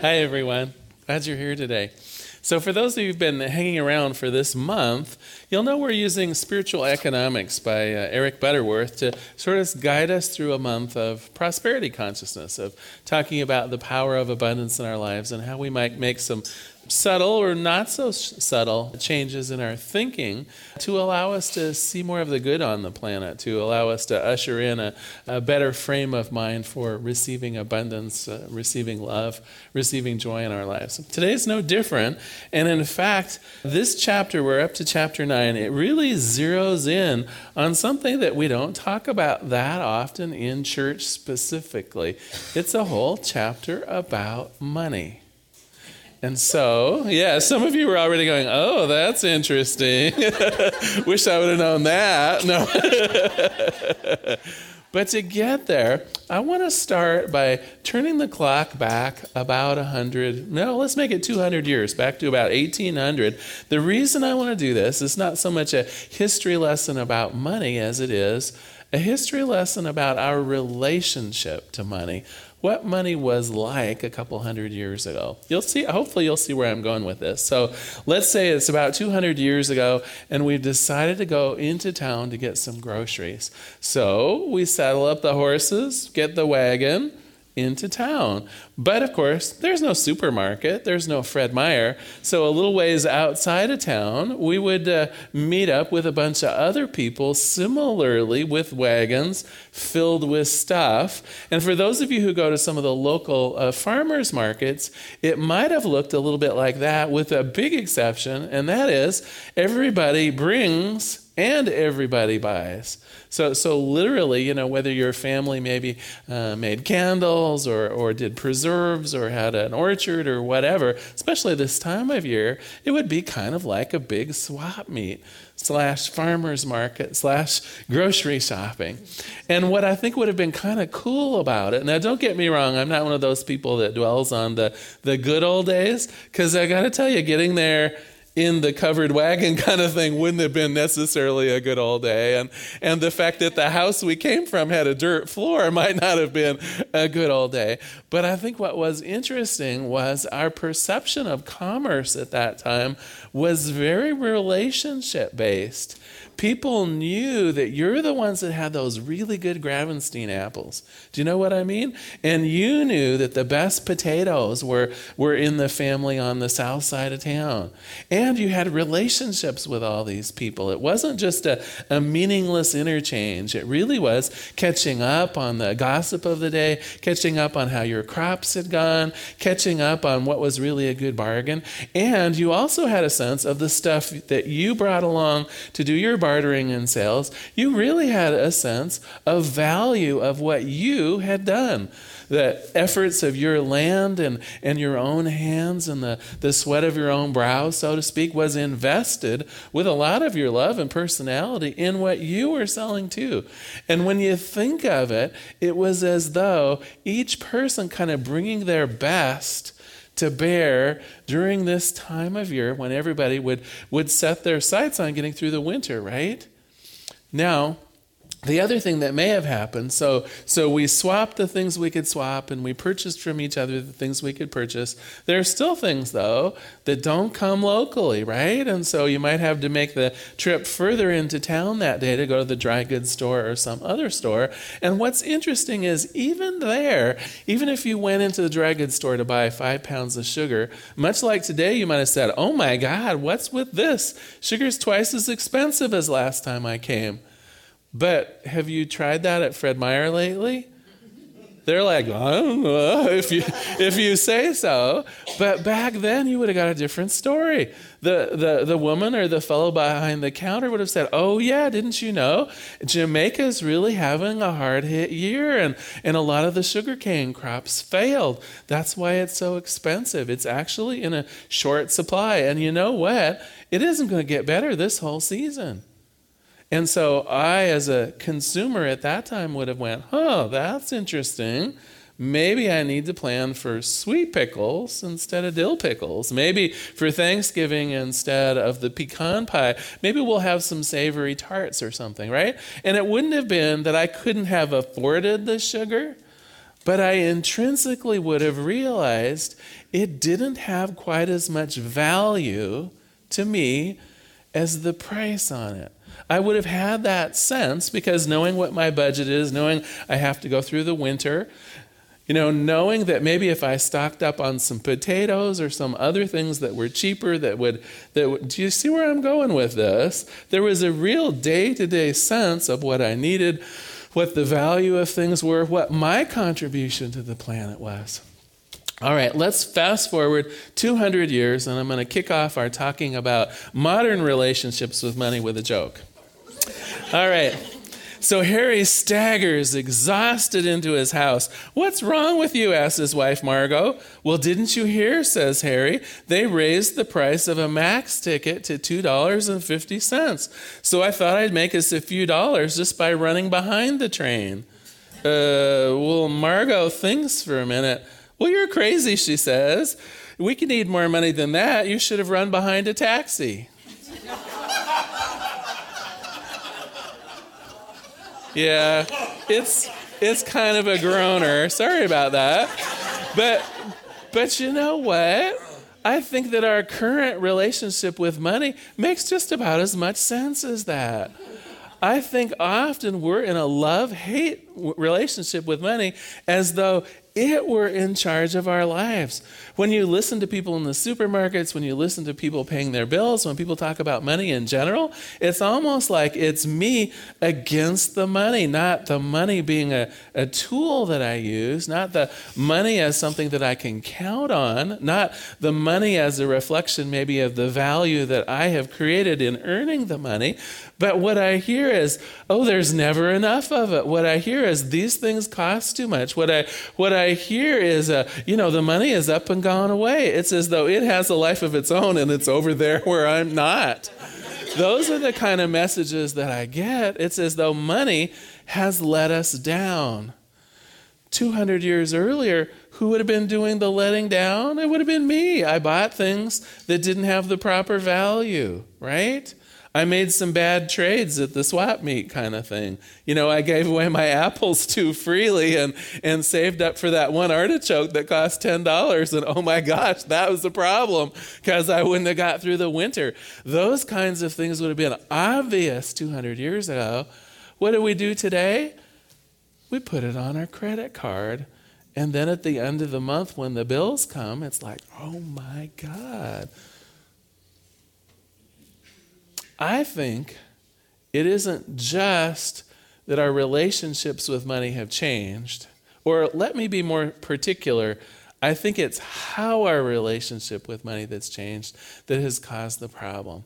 Hi, everyone. Glad you're here today. So, for those of you who've been hanging around for this month, you'll know we're using Spiritual Economics by uh, Eric Butterworth to sort of guide us through a month of prosperity consciousness, of talking about the power of abundance in our lives and how we might make some subtle or not so subtle changes in our thinking to allow us to see more of the good on the planet, to allow us to usher in a, a better frame of mind for receiving abundance, uh, receiving love, receiving joy in our lives. Today is no different. And in fact, this chapter, we're up to chapter 9, it really zeroes in on something that we don't talk about that often in church specifically. It's a whole chapter about money. And so, yeah, some of you were already going, oh, that's interesting. Wish I would have known that. No. but to get there, I want to start by turning the clock back about 100, no, let's make it 200 years, back to about 1800. The reason I want to do this is not so much a history lesson about money as it is a history lesson about our relationship to money what money was like a couple hundred years ago. You'll see, hopefully, you'll see where I'm going with this. So, let's say it's about 200 years ago, and we've decided to go into town to get some groceries. So, we saddle up the horses, get the wagon, into town. But of course, there's no supermarket, there's no Fred Meyer. So, a little ways outside of town, we would uh, meet up with a bunch of other people, similarly with wagons filled with stuff. And for those of you who go to some of the local uh, farmers markets, it might have looked a little bit like that, with a big exception, and that is everybody brings and everybody buys. So, so literally, you know, whether your family maybe uh, made candles or, or did preserves or had an orchard or whatever, especially this time of year, it would be kind of like a big swap meet slash farmers market slash grocery shopping. And what I think would have been kind of cool about it, now don't get me wrong, I'm not one of those people that dwells on the, the good old days, because I got to tell you, getting there in the covered wagon kind of thing wouldn't have been necessarily a good old day. And, and the fact that the house we came from had a dirt floor might not have been a good old day. But I think what was interesting was our perception of commerce at that time was very relationship based people knew that you're the ones that had those really good Gravenstein apples. Do you know what I mean? And you knew that the best potatoes were, were in the family on the south side of town. And you had relationships with all these people. It wasn't just a, a meaningless interchange, it really was catching up on the gossip of the day, catching up on how your crops had gone, catching up on what was really a good bargain. And you also had a sense of the stuff that you brought along to do your bargain bartering and sales, you really had a sense of value of what you had done. The efforts of your land and, and your own hands and the, the sweat of your own brow, so to speak, was invested with a lot of your love and personality in what you were selling too. And when you think of it, it was as though each person kind of bringing their best to bear during this time of year when everybody would, would set their sights on getting through the winter, right? Now, the other thing that may have happened. So so we swapped the things we could swap and we purchased from each other the things we could purchase. There are still things though that don't come locally right? And so you might have to make the trip further into town that day to go to the dry goods store or some other store. And what's interesting is even there even if you went into the dry goods store to buy five pounds of sugar much like today you might have said oh my god what's with this? Sugar's twice as expensive as last time i came but have you tried that at Fred Meyer lately? They're like, I don't know if you if you say so. But back then you would have got a different story. The, the the woman or the fellow behind the counter would have said, Oh yeah, didn't you know? Jamaica's really having a hard hit year and, and a lot of the sugarcane crops failed. That's why it's so expensive. It's actually in a short supply. And you know what? It isn't going to get better this whole season. And so I, as a consumer at that time, would have went, "Oh, that's interesting. Maybe I need to plan for sweet pickles instead of dill pickles. Maybe for Thanksgiving instead of the pecan pie, maybe we'll have some savory tarts or something, right? And it wouldn't have been that I couldn't have afforded the sugar, but I intrinsically would have realized it didn't have quite as much value to me as the price on it. I would have had that sense because knowing what my budget is, knowing I have to go through the winter, you know, knowing that maybe if I stocked up on some potatoes or some other things that were cheaper, that would, that would, do you see where I'm going with this? There was a real day to day sense of what I needed, what the value of things were, what my contribution to the planet was. All right, let's fast forward 200 years, and I'm going to kick off our talking about modern relationships with money with a joke. All right. So Harry staggers, exhausted, into his house. What's wrong with you? asks his wife, Margot. Well, didn't you hear? says Harry. They raised the price of a max ticket to $2.50. So I thought I'd make us a few dollars just by running behind the train. Uh, well, Margot thinks for a minute. Well, you're crazy, she says. We could need more money than that. You should have run behind a taxi. Yeah, it's it's kind of a groaner. Sorry about that. But but you know what? I think that our current relationship with money makes just about as much sense as that. I think often we're in a love hate relationship with money as though it were in charge of our lives. When you listen to people in the supermarkets, when you listen to people paying their bills, when people talk about money in general, it's almost like it's me against the money, not the money being a, a tool that I use, not the money as something that I can count on, not the money as a reflection maybe of the value that I have created in earning the money. But what I hear is, oh, there's never enough of it. What I hear is these things cost too much. What I what I hear is, uh, you know, the money is up and gone away. It's as though it has a life of its own and it's over there where I'm not. Those are the kind of messages that I get. It's as though money has let us down. 200 years earlier, who would have been doing the letting down? It would have been me. I bought things that didn't have the proper value, right? I made some bad trades at the swap meet kind of thing. You know, I gave away my apples too freely and, and saved up for that one artichoke that cost $10. And oh my gosh, that was a problem because I wouldn't have got through the winter. Those kinds of things would have been obvious 200 years ago. What do we do today? We put it on our credit card. And then at the end of the month, when the bills come, it's like, oh my God I think it isn't just that our relationships with money have changed, or let me be more particular. I think it's how our relationship with money that's changed that has caused the problem.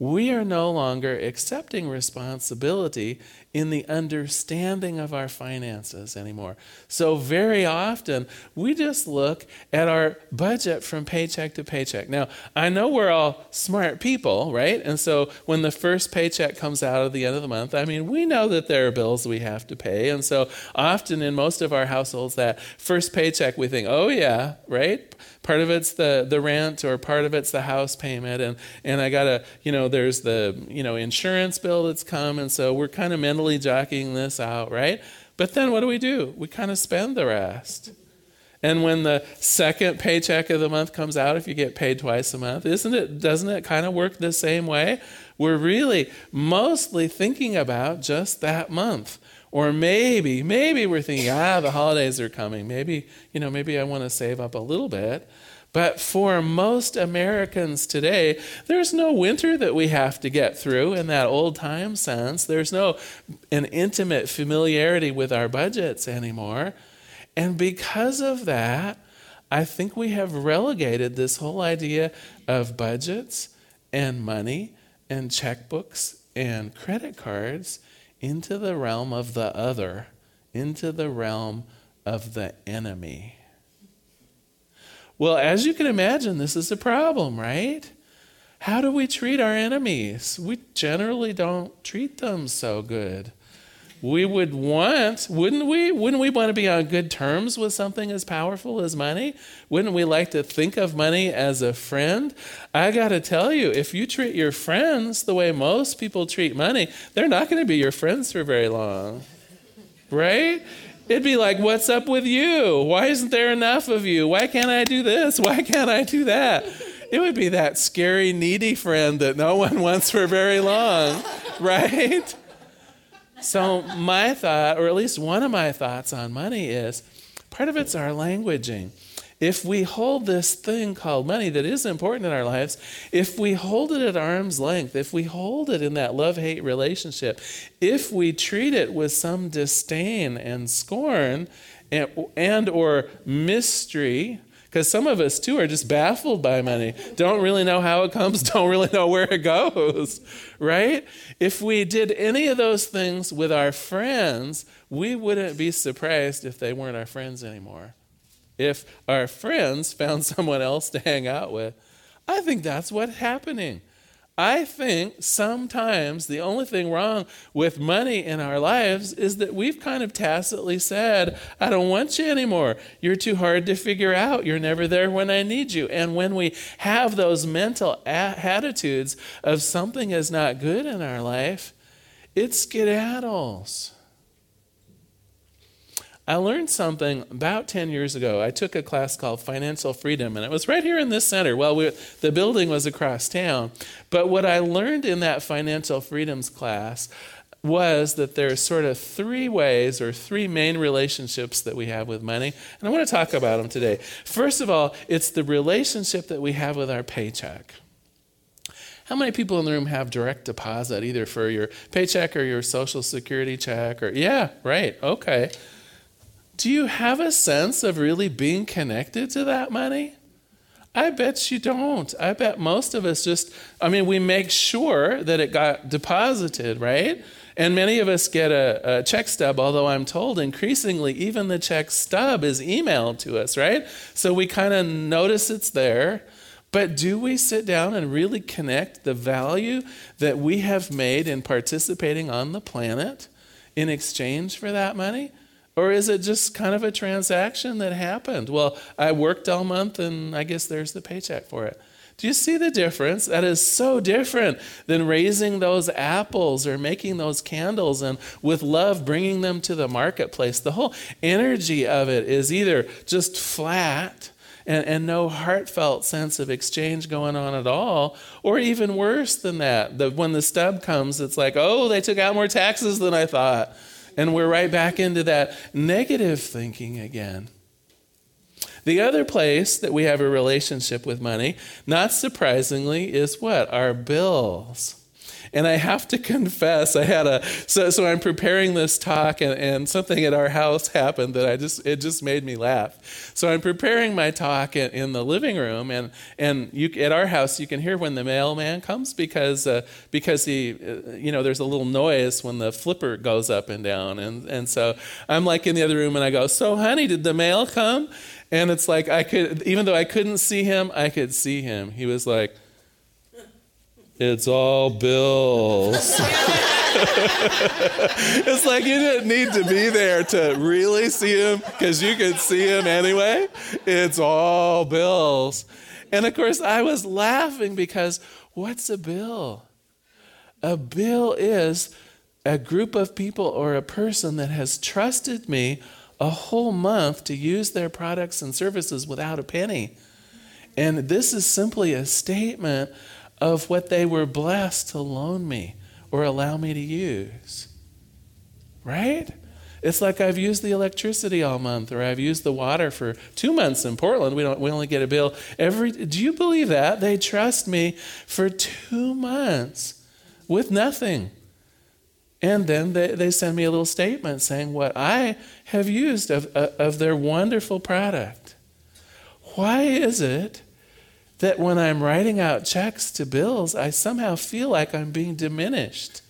We are no longer accepting responsibility in the understanding of our finances anymore. So, very often, we just look at our budget from paycheck to paycheck. Now, I know we're all smart people, right? And so, when the first paycheck comes out at the end of the month, I mean, we know that there are bills we have to pay. And so, often in most of our households, that first paycheck, we think, oh, yeah, right? Part of it's the, the rent or part of it's the house payment. And, and I got to, you know, there's the, you know, insurance bill that's come. And so, we're kind of mentally jockeying this out, right? But then what do we do? We kind of spend the rest. And when the second paycheck of the month comes out, if you get paid twice a month, isn't it doesn't it kind of work the same way? We're really mostly thinking about just that month. Or maybe, maybe we're thinking, ah, the holidays are coming. Maybe, you know, maybe I want to save up a little bit. But for most Americans today, there's no winter that we have to get through in that old time sense. There's no an intimate familiarity with our budgets anymore. And because of that, I think we have relegated this whole idea of budgets and money and checkbooks and credit cards into the realm of the other, into the realm of the enemy. Well, as you can imagine, this is a problem, right? How do we treat our enemies? We generally don't treat them so good. We would want, wouldn't we? Wouldn't we want to be on good terms with something as powerful as money? Wouldn't we like to think of money as a friend? I got to tell you, if you treat your friends the way most people treat money, they're not going to be your friends for very long. Right? It'd be like, What's up with you? Why isn't there enough of you? Why can't I do this? Why can't I do that? It would be that scary, needy friend that no one wants for very long, right? So, my thought, or at least one of my thoughts on money is part of it's our languaging. If we hold this thing called money that is important in our lives, if we hold it at arm's length, if we hold it in that love hate relationship, if we treat it with some disdain and scorn and, and or mystery, because some of us too are just baffled by money don't really know how it comes don't really know where it goes right if we did any of those things with our friends we wouldn't be surprised if they weren't our friends anymore if our friends found someone else to hang out with. I think that's what's happening. I think sometimes the only thing wrong with money in our lives is that we've kind of tacitly said, I don't want you anymore. You're too hard to figure out. You're never there when I need you. And when we have those mental attitudes of something is not good in our life, it skedaddles. I learned something about 10 years ago. I took a class called Financial Freedom, and it was right here in this center. Well, we, the building was across town. But what I learned in that Financial Freedoms class was that there are sort of three ways or three main relationships that we have with money. And I want to talk about them today. First of all, it's the relationship that we have with our paycheck. How many people in the room have direct deposit, either for your paycheck or your social security check? Or yeah, right, okay. Do you have a sense of really being connected to that money? I bet you don't. I bet most of us just, I mean, we make sure that it got deposited, right? And many of us get a, a, check stub, although I'm told increasingly even the check stub is emailed to us, right? So we kind of notice it's there. But do we sit down and really connect the value that we have made in participating on the planet in exchange for that money? Or is it just kind of a transaction that happened? Well, I worked all month and I guess there's the paycheck for it. Do you see the difference? That is so different than raising those apples or making those candles and with love bringing them to the marketplace. The whole energy of it is either just flat and, and no heartfelt sense of exchange going on at all, or even worse than that. The, when the stub comes, it's like, oh, they took out more taxes than I thought. And we're right back into that negative thinking again. The other place that we have a relationship with money, not surprisingly, is what? Our bills. And I have to confess, I had a so so I'm preparing this talk, and, and something at our house happened that I just it just made me laugh. So I'm preparing my talk in, in the living room, and and you at our house you can hear when the mailman comes because uh, because he uh, you know there's a little noise when the flipper goes up and down, and and so I'm like in the other room, and I go, so honey, did the mail come? And it's like I could even though I couldn't see him, I could see him. He was like it's all bills. it's like you didn't need to be there to really see him because you could see him anyway. It's all bills. And of course, I was laughing because what's a bill? A bill is a group of people or a person that has trusted me a whole month to use their products and services without a penny. And this is simply a statement of what they were blessed to loan me or allow me to use. Right? It's like I've used the electricity all month, or I've used the water for two months in Portland. We don't we only get a bill every do you believe that? They trust me for two months with nothing. And then they, they send me a little statement saying what I have used of, of their wonderful product. Why is it that when I'm writing out checks to bills, I somehow feel like I'm being diminished.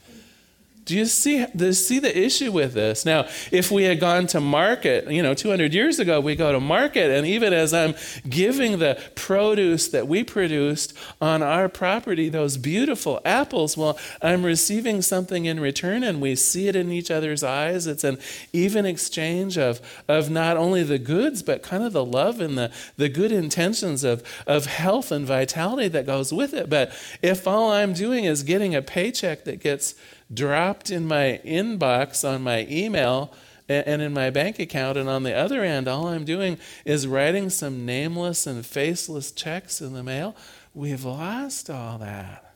Do you see, do you see the issue with this? Now, if we had gone to market, you know, 200 years ago, we go to market, and even as I'm giving the produce that we produced on our property, those beautiful apples, well, I'm receiving something in return, and we see it in each other's eyes. It's an even exchange of, of not only the goods, but kind of the love and the, the good intentions of, of health and vitality that goes with it. But if all I'm doing is getting a paycheck that gets dropped in my inbox on my email and in my bank account. And on the other end, all I'm doing is writing some nameless and faceless checks in the mail. We've lost all that.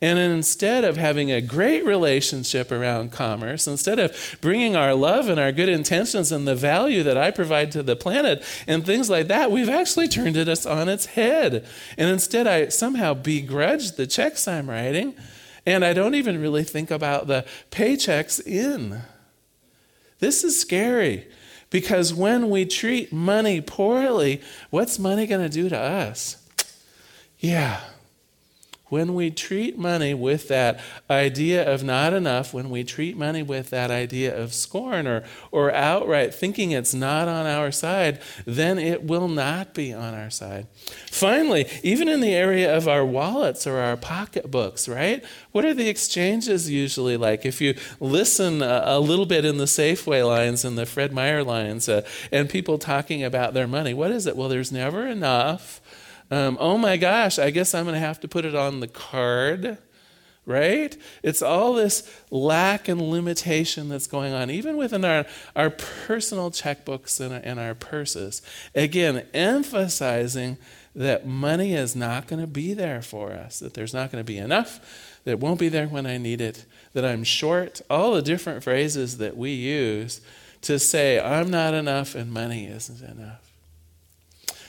And instead of having a great relationship around commerce, instead of bringing our love and our good intentions and the value that I provide to the planet and things like that, we've actually turned it on its head. And instead, I somehow begrudge the checks I'm writing, and I don't even really think about the paychecks in. This is scary because when we treat money poorly, what's money going to do to us? Yeah, when we treat money with that idea of not enough, when we treat money with that idea of scorn or, or outright thinking it's not on our side, then it will not be on our side. Finally, even in the area of our wallets or our pocketbooks, right? What are the exchanges usually like? If you listen a, a little bit in the Safeway lines and the Fred Meyer lines uh, and people talking about their money, what is it? Well, there's never enough. Um, oh my gosh, I guess I'm going to have to put it on the card, right? It's all this lack and limitation that's going on, even within our, our personal checkbooks and, and our purses. Again, emphasizing that money is not going to be there for us, that there's not going to be enough, that won't be there when I need it, that I'm short, all the different phrases that we use to say, I'm not enough and money isn't enough.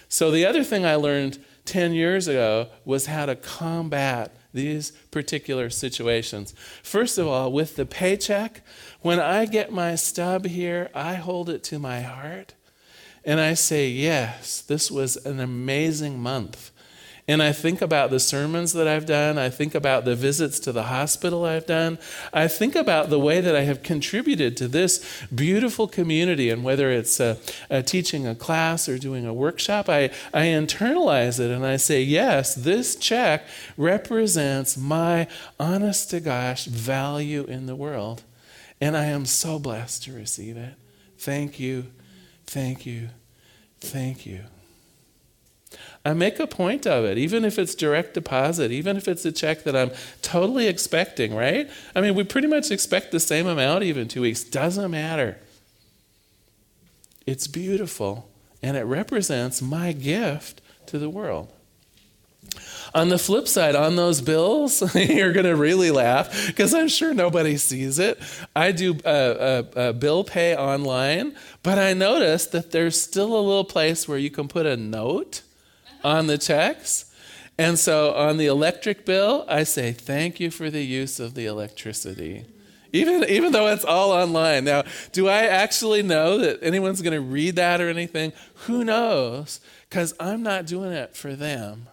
So, the other thing I learned 10 years ago was how to combat these particular situations. First of all, with the paycheck, when I get my stub here, I hold it to my heart and I say, Yes, this was an amazing month. And I think about the sermons that I've done. I think about the visits to the hospital I've done. I think about the way that I have contributed to this beautiful community. And whether it's uh, uh, teaching a class or doing a workshop, I, I internalize it and I say, yes, this check represents my honest to gosh value in the world. And I am so blessed to receive it. Thank you, thank you, thank you. I make a point of it, even if it's direct deposit, even if it's a check that I'm totally expecting, right? I mean, we pretty much expect the same amount even two weeks. Doesn't matter. It's beautiful, and it represents my gift to the world. On the flip side, on those bills, you're going to really laugh because I'm sure nobody sees it. I do a, a, a, bill pay online, but I noticed that there's still a little place where you can put a note on the checks. And so on the electric bill, I say, thank you for the use of the electricity. Even, even though it's all online. Now, do I actually know that anyone's going to read that or anything? Who knows? Because I'm not doing it for them.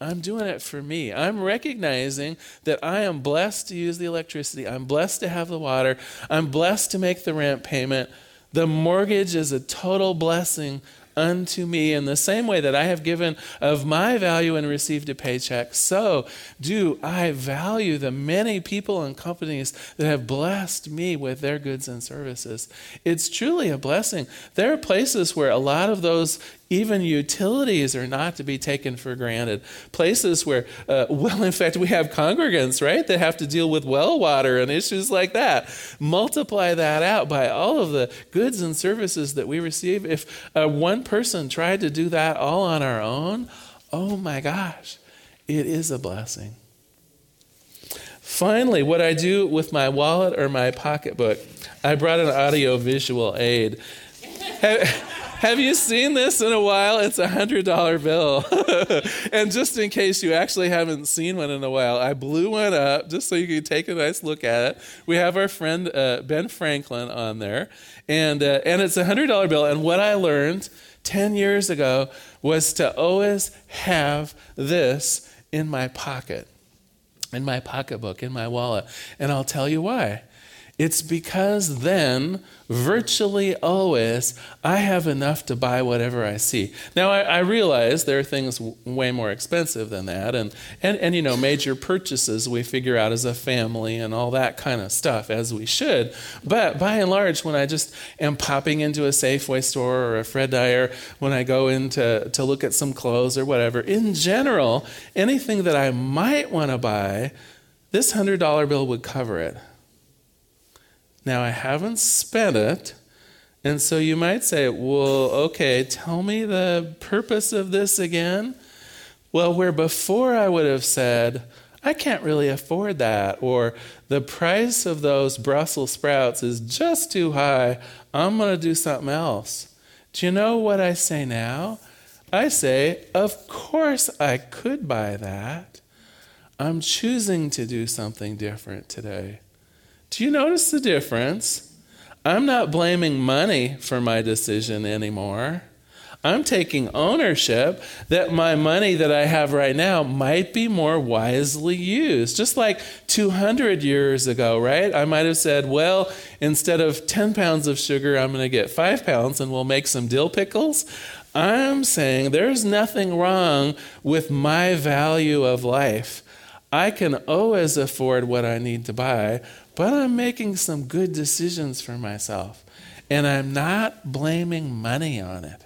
I'm doing it for me. I'm recognizing that I am blessed to use the electricity. I'm blessed to have the water. I'm blessed to make the rent payment. The mortgage is a total blessing unto me in the same way that I have given of my value and received a paycheck, so do I value the many people and companies that have blessed me with their goods and services. It's truly a blessing. There are places where a lot of those even utilities are not to be taken for granted. Places where, uh, well, in fact, we have congregants, right, that have to deal with well water and issues like that. Multiply that out by all of the goods and services that we receive. If uh, one person tried to do that all on our own, oh my gosh, it is a blessing. Finally, what I do with my wallet or my pocketbook, I brought an audio visual aid. Have you seen this in a while? It's a hundred dollar bill. and just in case you actually haven't seen one in a while, I blew one up just so you can take a nice look at it. We have our friend uh, Ben Franklin on there, and uh, and it's a hundred dollar bill. And what I learned ten years ago was to always have this in my pocket, in my pocketbook, in my wallet. And I'll tell you why. It's because then, virtually always, I have enough to buy whatever I see. Now, I, I realize there are things w- way more expensive than that, and, and, and, you know, major purchases we figure out as a family and all that kind of stuff, as we should. But by and large, when I just am popping into a Safeway store or a Fred Meyer, when I go in to, to look at some clothes or whatever, in general, anything that I might want to buy, this $100 bill would cover it Now I haven't spent it. And so you might say, well, okay, tell me the purpose of this again. Well, where before I would have said, I can't really afford that, or the price of those Brussels sprouts is just too high, I'm going to do something else. Do you know what I say now? I say, Of course I could buy that. I'm choosing to do something different today. Do you notice the difference? I'm not blaming money for my decision anymore. I'm taking ownership that my money that I have right now might be more wisely used. Just like 200 years ago, right? I might have said, well, instead of 10 pounds of sugar, I'm going to get five pounds and we'll make some dill pickles. I'm saying there's nothing wrong with my value of life. I can always afford what I need to buy, but I'm making some good decisions for myself. And I'm not blaming money on it.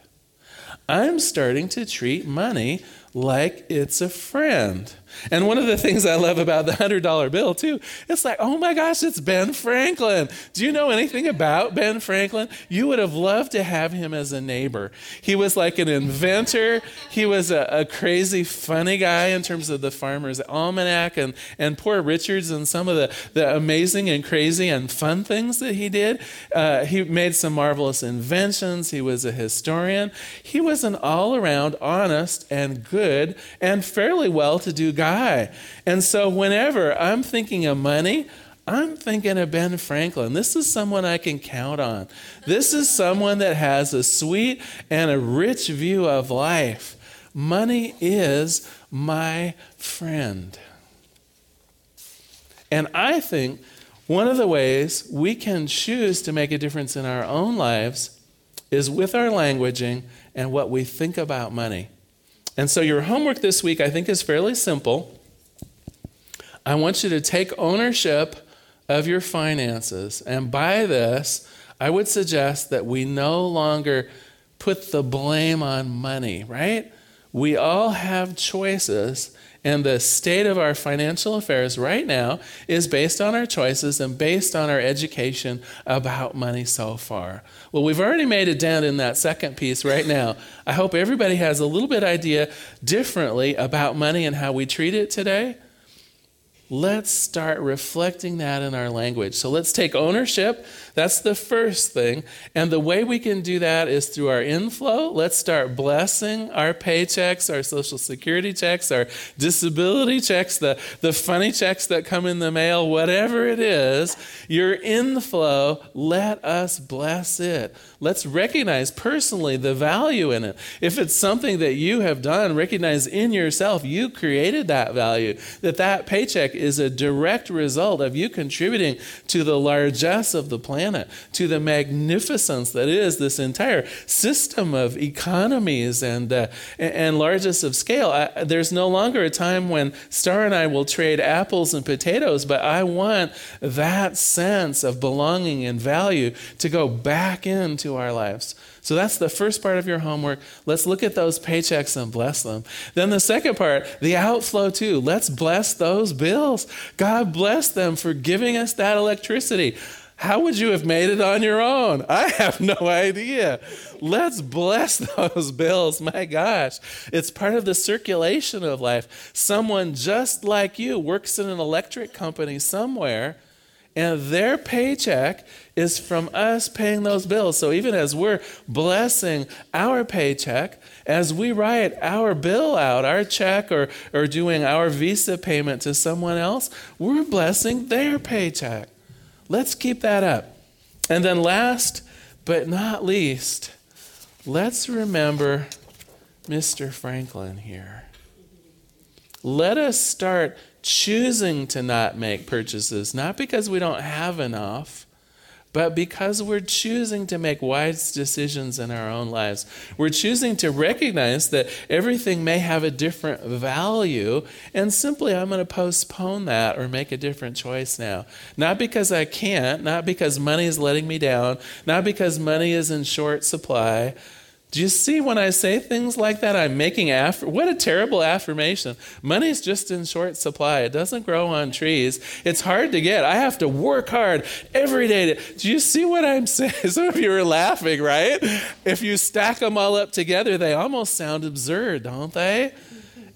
I'm starting to treat money like it's a friend. And one of the things I love about the $100 bill, too, it's like, oh my gosh, it's Ben Franklin. Do you know anything about Ben Franklin? You would have loved to have him as a neighbor. He was like an inventor, he was a, a crazy, funny guy in terms of the Farmer's Almanac and, and Poor Richards and some of the, the amazing and crazy and fun things that he did. Uh, he made some marvelous inventions, he was a historian. He was an all around honest and good good and fairly well to do guy. And so whenever I'm thinking of money, I'm thinking of Ben Franklin. This is someone I can count on. This is someone that has a sweet and a rich view of life. Money is my friend. And I think one of the ways we can choose to make a difference in our own lives is with our languaging and what we think about money. And so your homework this week, I think, is fairly simple. I want you to take ownership of your finances. And by this, I would suggest that we no longer put the blame on money, right? We all have choices, and the state of our financial affairs right now is based on our choices and based on our education about money so far. Well, we've already made it down in that second piece right now. I hope everybody has a little bit idea differently about money and how we treat it today. Let's start reflecting that in our language. So let's take ownership. That's the first thing. And the way we can do that is through our inflow. Let's start blessing our paychecks, our social security checks, our disability checks, the, the funny checks that come in the mail, whatever it is, your inflow, let us bless it. Let's recognize personally the value in it. If it's something that you have done, recognize in yourself you created that value, that that paycheck is a direct result of you contributing to the largesse of the planet, to the magnificence that is this entire system of economies and, uh, and largesse of scale. I, there's no longer a time when Star and I will trade apples and potatoes, but I want that sense of belonging and value to go back into our lives. So that's the first part of your homework. Let's look at those paychecks and bless them. Then the second part, the outflow too. Let's bless those bills. God bless them for giving us that electricity. How would you have made it on your own? I have no idea. Let's bless those bills. My gosh. It's part of the circulation of life. Someone just like you works in an electric company somewhere and their paycheck is from us paying those bills. So even as we're blessing our paycheck, as we write our bill out, our check, or, or doing our visa payment to someone else, we're blessing their paycheck. Let's keep that up. And then, last but not least, let's remember Mr. Franklin here. Let us start choosing to not make purchases, not because we don't have enough, but because we're choosing to make wise decisions in our own lives. We're choosing to recognize that everything may have a different value, and simply I'm going to postpone that or make a different choice now. Not because I can't, not because money is letting me down, not because money is in short supply, Do you see when I say things like that, I'm making aff- what a terrible affirmation. Money's just in short supply. It doesn't grow on trees. It's hard to get. I have to work hard every day. To, do you see what I'm saying? Some of you are laughing, right? If you stack them all up together, they almost sound absurd, don't they?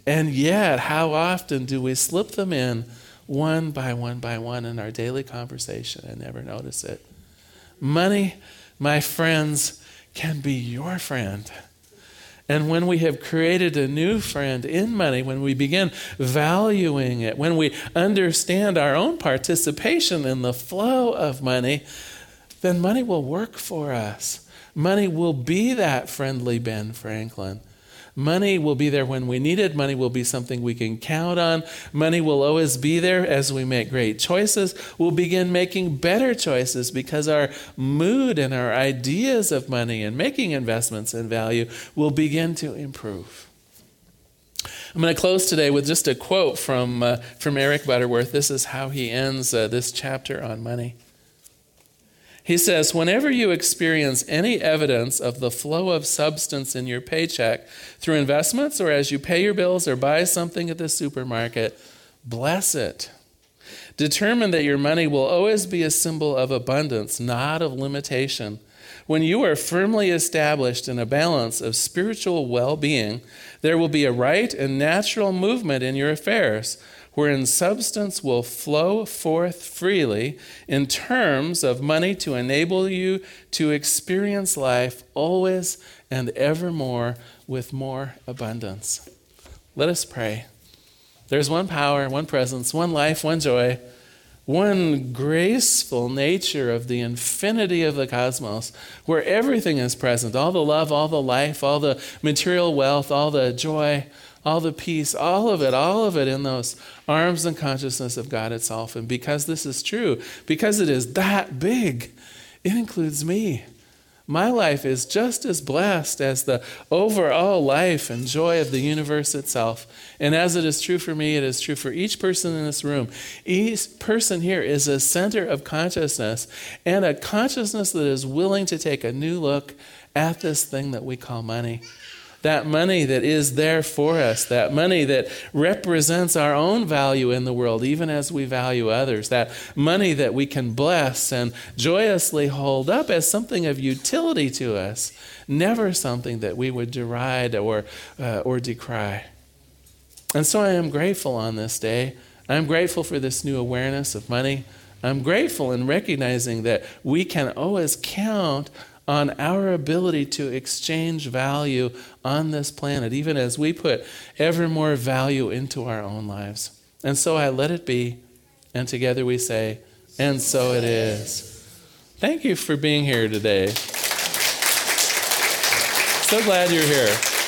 And yet, how often do we slip them in one by one by one in our daily conversation and never notice it? Money, my friends, can be your friend. And when we have created a new friend in money, when we begin valuing it, when we understand our own participation in the flow of money, then money will work for us. Money will be that friendly Ben Franklin. Money will be there when we need it. Money will be something we can count on. Money will always be there as we make great choices. We'll begin making better choices because our mood and our ideas of money and making investments and value will begin to improve. I'm going to close today with just a quote from, uh, from Eric Butterworth. This is how he ends uh, this chapter on money. He says, whenever you experience any evidence of the flow of substance in your paycheck through investments or as you pay your bills or buy something at the supermarket, bless it. Determine that your money will always be a symbol of abundance, not of limitation. When you are firmly established in a balance of spiritual well being, there will be a right and natural movement in your affairs wherein substance will flow forth freely in terms of money to enable you to experience life always and evermore with more abundance. Let us pray. There's one power, one presence, one life, one joy, one graceful nature of the infinity of the cosmos, where everything is present all the love, all the life, all the material wealth, all the joy all the peace, all of it, all of it in those arms and consciousness of God itself. And because this is true, because it is that big, it includes me. My life is just as blessed as the overall life and joy of the universe itself. And as it is true for me, it is true for each person in this room. Each person here is a center of consciousness and a consciousness that is willing to take a new look at this thing that we call money that money that is there for us, that money that represents our own value in the world, even as we value others, that money that we can bless and joyously hold up as something of utility to us, never something that we would deride or, uh, or decry. And so I am grateful on this day. I'm grateful for this new awareness of money. I'm grateful in recognizing that we can always count on our ability to exchange value on this planet, even as we put ever more value into our own lives. And so I let it be, and together we say, and so it is. Thank you for being here today. So glad you're here.